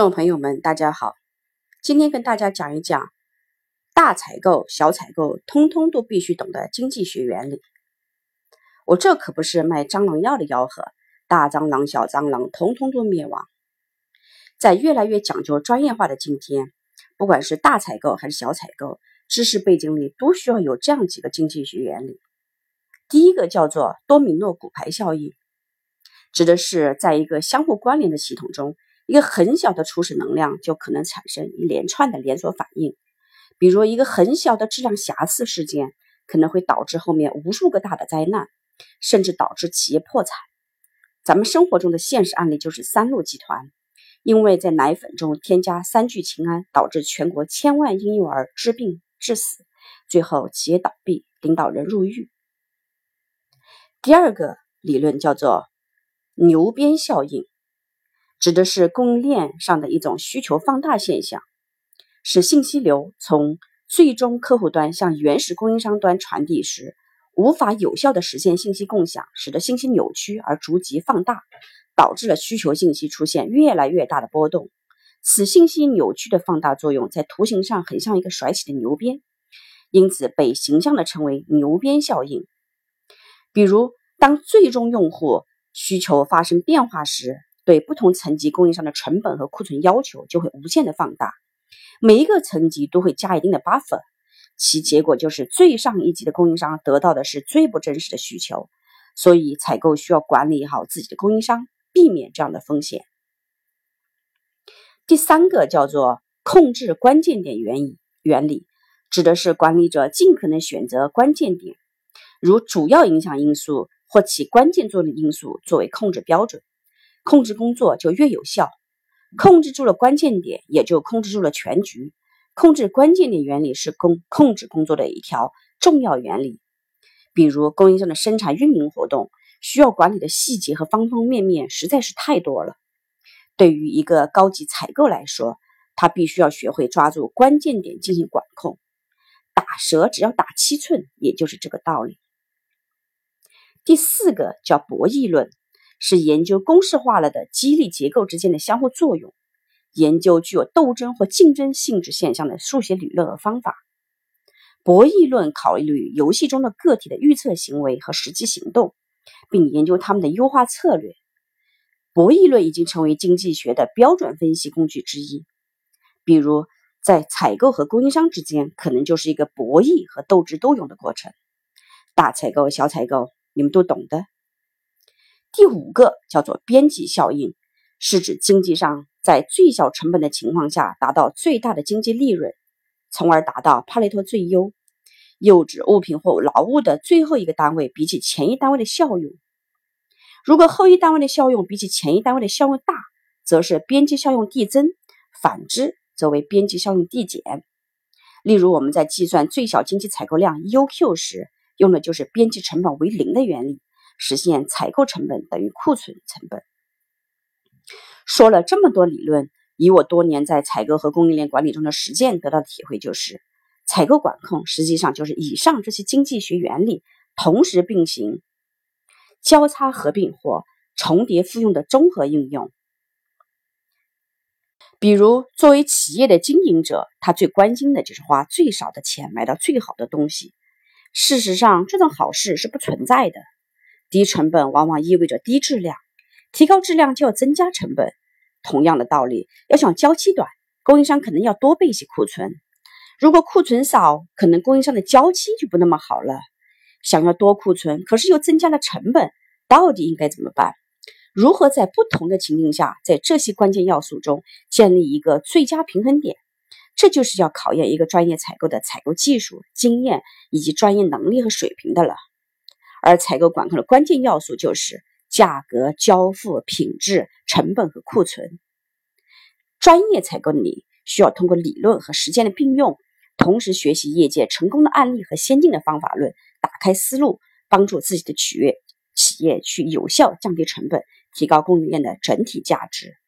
观众朋友们，大家好，今天跟大家讲一讲大采购、小采购，通通都必须懂的经济学原理。我这可不是卖蟑螂药的吆喝，大蟑螂、小蟑螂，通通都灭亡。在越来越讲究专业化的今天，不管是大采购还是小采购，知识背景里都需要有这样几个经济学原理。第一个叫做多米诺骨牌效应，指的是在一个相互关联的系统中。一个很小的初始能量就可能产生一连串的连锁反应，比如一个很小的质量瑕疵事件，可能会导致后面无数个大的灾难，甚至导致企业破产。咱们生活中的现实案例就是三鹿集团，因为在奶粉中添加三聚氰胺，导致全国千万婴幼儿致病致死，最后企业倒闭，领导人入狱。第二个理论叫做牛鞭效应。指的是供应链上的一种需求放大现象，使信息流从最终客户端向原始供应商端传递时，无法有效的实现信息共享，使得信息扭曲而逐级放大，导致了需求信息出现越来越大的波动。此信息扭曲的放大作用在图形上很像一个甩起的牛鞭，因此被形象的称为牛鞭效应。比如，当最终用户需求发生变化时，对不同层级供应商的成本和库存要求就会无限的放大，每一个层级都会加一定的 buffer，其结果就是最上一级的供应商得到的是最不真实的需求，所以采购需要管理好自己的供应商，避免这样的风险。第三个叫做控制关键点原理，原理指的是管理者尽可能选择关键点，如主要影响因素或起关键作用的因素作为控制标准。控制工作就越有效，控制住了关键点，也就控制住了全局。控制关键点原理是工控制工作的一条重要原理。比如供应商的生产运营活动需要管理的细节和方方面面实在是太多了。对于一个高级采购来说，他必须要学会抓住关键点进行管控。打蛇只要打七寸，也就是这个道理。第四个叫博弈论。是研究公式化了的激励结构之间的相互作用，研究具有斗争或竞争性质现象的数学理论和方法。博弈论考虑游戏中的个体的预测行为和实际行动，并研究他们的优化策略。博弈论已经成为经济学的标准分析工具之一。比如，在采购和供应商之间，可能就是一个博弈和斗智斗勇的过程。大采购、小采购，你们都懂的。第五个叫做边际效应，是指经济上在最小成本的情况下达到最大的经济利润，从而达到帕累托最优。又指物品或劳务的最后一个单位比起前一单位的效用。如果后一单位的效用比起前一单位的效用大，则是边际效用递增；反之，则为边际效用递减。例如，我们在计算最小经济采购量 UQ 时，用的就是边际成本为零的原理。实现采购成本等于库存成本。说了这么多理论，以我多年在采购和供应链管理中的实践得到的体会就是，采购管控实际上就是以上这些经济学原理同时并行、交叉合并或重叠复用的综合应用。比如，作为企业的经营者，他最关心的就是花最少的钱买到最好的东西。事实上，这种好事是不存在的。低成本往往意味着低质量，提高质量就要增加成本。同样的道理，要想交期短，供应商可能要多备一些库存。如果库存少，可能供应商的交期就不那么好了。想要多库存，可是又增加了成本，到底应该怎么办？如何在不同的情境下，在这些关键要素中建立一个最佳平衡点？这就是要考验一个专业采购的采购技术、经验以及专业能力和水平的了。而采购管控的关键要素就是价格、交付、品质、成本和库存。专业采购的你需要通过理论和实践的并用，同时学习业界成功的案例和先进的方法论，打开思路，帮助自己的企业企业去有效降低成本，提高供应链的整体价值。